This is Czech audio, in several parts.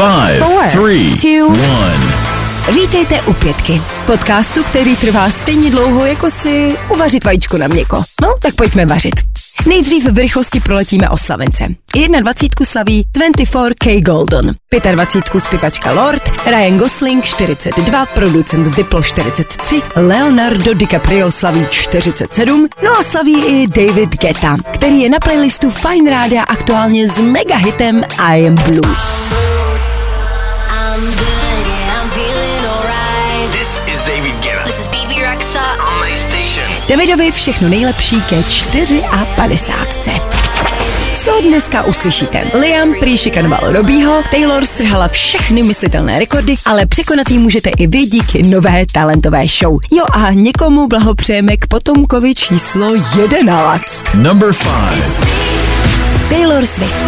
Five, Four, three, two, one. Vítejte u Pětky, podcastu, který trvá stejně dlouho, jako si uvařit vajíčko na měko. No, tak pojďme vařit. Nejdřív v rychlosti proletíme oslavence. 21 slaví 24K Golden, 25 zpěvačka Lord, Ryan Gosling 42, producent Diplo 43, Leonardo DiCaprio slaví 47, no a slaví i David Guetta, který je na playlistu Fine Rádia aktuálně s mega hitem I Am Blue. I'm good, yeah, I'm feeling alright. This is David Guetta This is BB Rexa. on my station. Davidovi všechno nejlepší ke 54. Co dneska uslyšíte? Liam prý šikanoval Robího, Taylor strhala všechny myslitelné rekordy, ale překonat jí můžete i vy díky nové talentové show. Jo a někomu blahopřejeme k potomkovi číslo 11. Number five. Taylor Swift.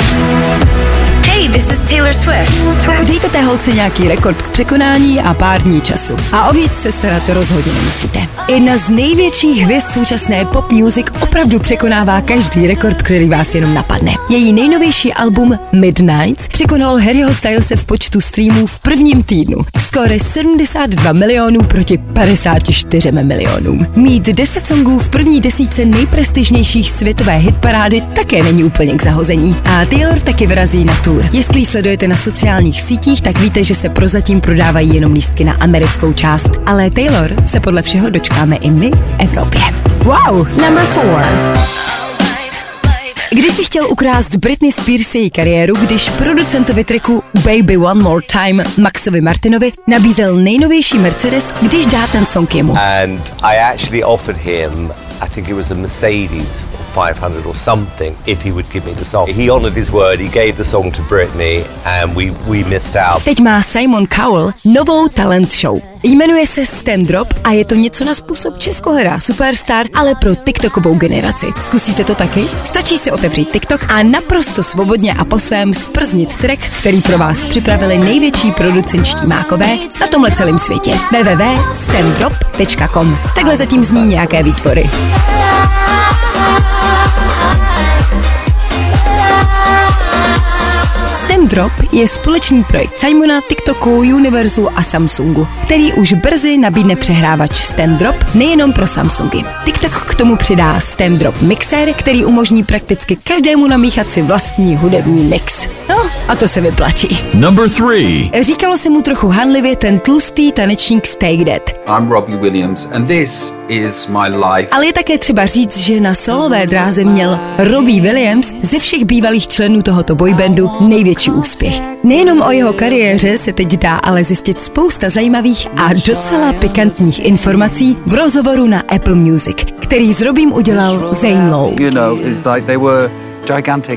Hey, this is Taylor Swift. Dejte té holce nějaký rekord k překonání a pár dní času. A o víc se starat rozhodně nemusíte. Jedna z největších hvězd současné pop music opravdu překonává každý rekord, který vás jenom napadne. Její nejnovější album Midnights překonalo Harryho Stylese v počtu streamů v prvním týdnu. Skoro 72 milionů proti 54 milionům. Mít 10 songů v první desíce nejprestižnějších světové hitparády také není úplně k zahození. A Taylor taky vyrazí na tour. Jestli ji sledujete na sociálních sítích, tak víte, že se prozatím prodávají jenom lístky na americkou část. Ale Taylor se podle všeho dočkáme i my v Evropě. Wow, number four. Když si chtěl ukrást Britney Spears její kariéru, když producentovi tracku Baby One More Time Maxovi Martinovi nabízel nejnovější Mercedes, když dá ten song jemu. and I actually offered him, I think it was a Mercedes 500 or something, if he would give me the song. He honoured his word, he gave the song to Britney, and we, we missed out. Teď má Simon Cowell novou talent show. Jmenuje se Stand Drop a je to něco na způsob českohra Superstar, ale pro TikTokovou generaci. Zkusíte to taky? Stačí si otevřít TikTok a naprosto svobodně a po svém sprznit track, který pro vás připravili největší producenčtí mákové na tomhle celém světě. www.standdrop.com Takhle zatím zní nějaké výtvory. Drop je společný projekt Simona, TikToku, Univerzu a Samsungu, který už brzy nabídne přehrávač STEM Drop nejenom pro Samsungy. TikTok k tomu přidá STEM Drop Mixer, který umožní prakticky každému namíchat si vlastní hudební mix. No, a to se vyplatí. Number three. Říkalo se mu trochu hanlivě ten tlustý tanečník Stay Dead. I'm Robbie Williams, and this is my life. Ale je také třeba říct, že na solové dráze měl Robbie Williams ze všech bývalých členů tohoto boybandu největší úspěch. Nejenom o jeho kariéře se teď dá ale zjistit spousta zajímavých a docela pikantních informací v rozhovoru na Apple Music, který s Robím udělal Zane Lowe. you know,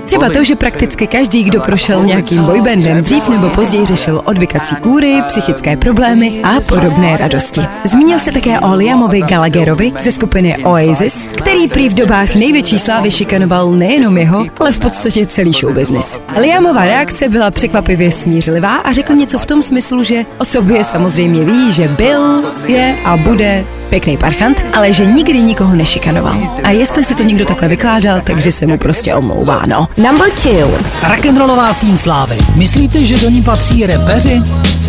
Třeba to, že prakticky každý, kdo prošel nějakým boybandem, dřív nebo později řešil odvykací kůry, psychické problémy a podobné radosti. Zmínil se také o Liamovi Gallagherovi ze skupiny Oasis, který prý v dobách největší slávy šikanoval nejenom jeho, ale v podstatě celý show business. Liamova reakce byla překvapivě smířlivá a řekl něco v tom smyslu, že o sobě samozřejmě ví, že byl, je a bude pěkný parchant, ale že nikdy nikoho nešikanoval. A jestli se to někdo takhle vykládal, takže se mu prostě omlouvá, no. Number two. Rock'n'rollová síň slávy. Myslíte, že do ní patří repeři?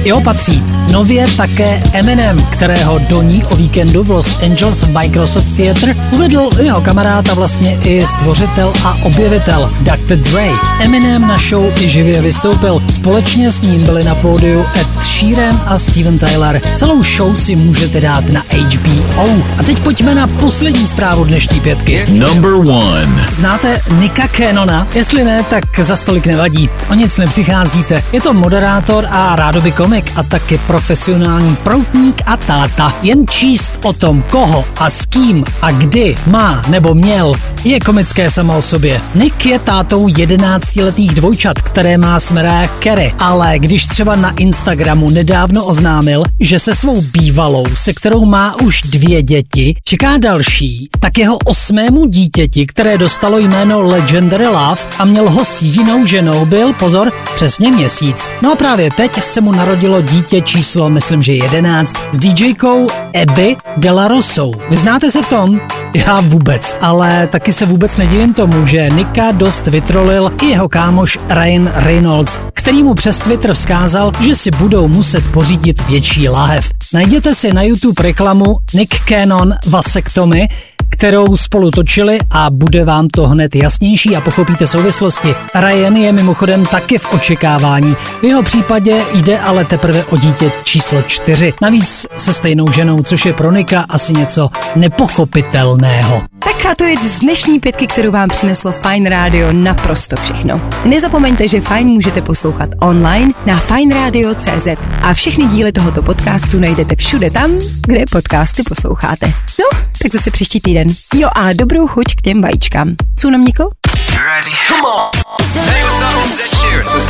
Jo, patří. Nově také Eminem, kterého do ní o víkendu v Los Angeles Microsoft Theater uvedl jeho kamarád a vlastně i stvořitel a objevitel Dr. Dre. Eminem na show i živě vystoupil. Společně s ním byli na pódiu Ed Sheeran a Steven Tyler. Celou show si můžete dát na HBO. A teď pojďme na poslední zprávu dnešní pětky. Number one. Znáte Nika Canona? Jestli ne, tak za stolik nevadí. O nic nepřicházíte. Je to moderátor a rádoby komik a taky profesionální proutník a táta. Jen číst o tom, koho a s kým a kdy má nebo měl, je komické samo o sobě. Nick je tátou 11-letých dvojčat, které má s Mariah Carey, ale když třeba na Instagramu nedávno oznámil, že se svou bývalou, se kterou má už dvě děti, čeká další, tak jeho osmému dítěti, které dostalo jméno Legendary Love a měl ho s jinou ženou, byl, pozor, přesně měsíc. No a právě teď se mu narodilo dítě číslo číslo, myslím, že 11, s DJkou Abby Delarosou. Vy znáte se v tom? Já vůbec, ale taky se vůbec nedivím tomu, že Nika dost vytrolil i jeho kámoš Ryan Reynolds, který mu přes Twitter vzkázal, že si budou muset pořídit větší láhev. Najděte si na YouTube reklamu Nick Cannon Vasektomy, kterou spolu točili a bude vám to hned jasnější a pochopíte souvislosti. Ryan je mimochodem taky v očekávání. V jeho případě jde ale teprve o dítě číslo čtyři. Navíc se stejnou ženou, což je pro Nika asi něco nepochopitelného. Tak a to je z dnešní pětky, kterou vám přineslo Fine Radio naprosto všechno. Nezapomeňte, že Fine můžete poslouchat online na fineradio.cz a všechny díly tohoto podcastu najdete všude tam, kde podcasty posloucháte. No, tak zase příští týden. Jo a dobrou chuť k těm vajíčkám. Jsou nám Niko? Ready? Come on. Hey, what's up? This is Ed Sheeran. This is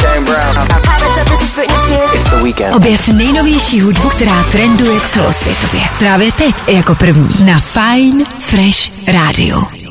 Objev nejnovější hudbu, která trenduje celosvětově. Právě teď jako první na Fine Fresh Radio.